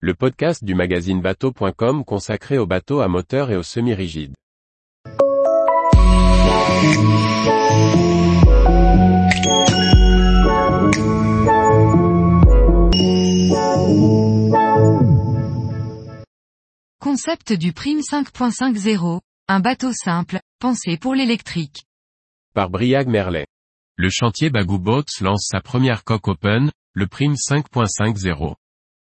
le podcast du magazine bateau.com consacré aux bateaux à moteur et aux semi-rigides. Concept du Prime 5.50, un bateau simple, pensé pour l'électrique. Par Briag Merlet. Le chantier Bagou Boats lance sa première coque open, le Prime 5.50.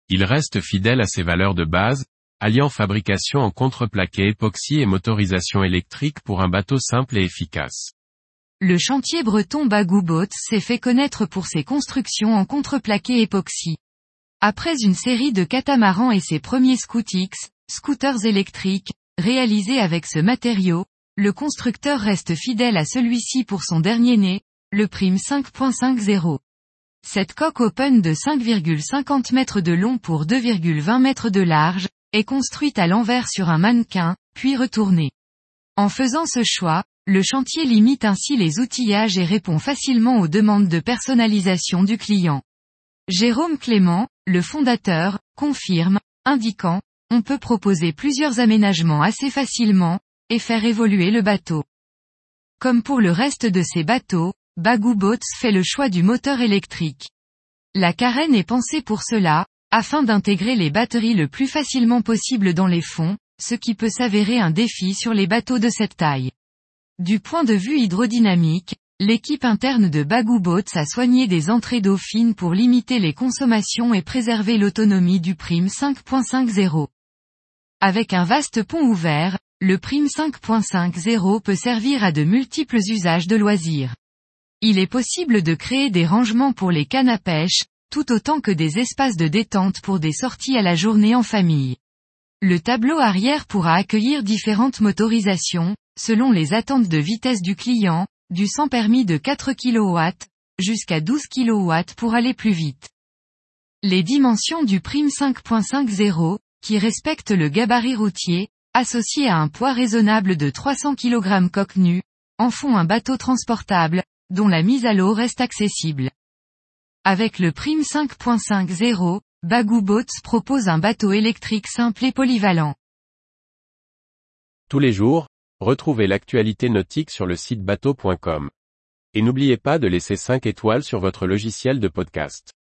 Il reste fidèle à ses valeurs de base, alliant fabrication en contreplaqué époxy et motorisation électrique pour un bateau simple et efficace. Le chantier breton Bagou Boats s'est fait connaître pour ses constructions en contreplaqué époxy. Après une série de catamarans et ses premiers Scootix, scooters électriques, réalisés avec ce matériau, le constructeur reste fidèle à celui-ci pour son dernier né, le Prime 5.50. Cette coque open de 5,50 mètres de long pour 2,20 mètres de large, est construite à l'envers sur un mannequin, puis retournée. En faisant ce choix, le chantier limite ainsi les outillages et répond facilement aux demandes de personnalisation du client. Jérôme Clément, le fondateur, confirme, indiquant, on peut proposer plusieurs aménagements assez facilement, et faire évoluer le bateau. Comme pour le reste de ces bateaux, Bagou Boats fait le choix du moteur électrique. La carène est pensée pour cela, afin d'intégrer les batteries le plus facilement possible dans les fonds, ce qui peut s'avérer un défi sur les bateaux de cette taille. Du point de vue hydrodynamique, l'équipe interne de Bagou Boats a soigné des entrées d'eau fine pour limiter les consommations et préserver l'autonomie du Prime 5.50. Avec un vaste pont ouvert, le Prime 5.50 peut servir à de multiples usages de loisirs. Il est possible de créer des rangements pour les cannes à pêche, tout autant que des espaces de détente pour des sorties à la journée en famille. Le tableau arrière pourra accueillir différentes motorisations, selon les attentes de vitesse du client, du sans permis de 4 kW, jusqu'à 12 kW pour aller plus vite. Les dimensions du Prime 5.50, qui respectent le gabarit routier, associé à un poids raisonnable de 300 kg coque nue, en font un bateau transportable, dont la mise à l'eau reste accessible. Avec le Prime 5.50, Bagou Boats propose un bateau électrique simple et polyvalent. Tous les jours, retrouvez l'actualité nautique sur le site bateau.com. Et n'oubliez pas de laisser 5 étoiles sur votre logiciel de podcast.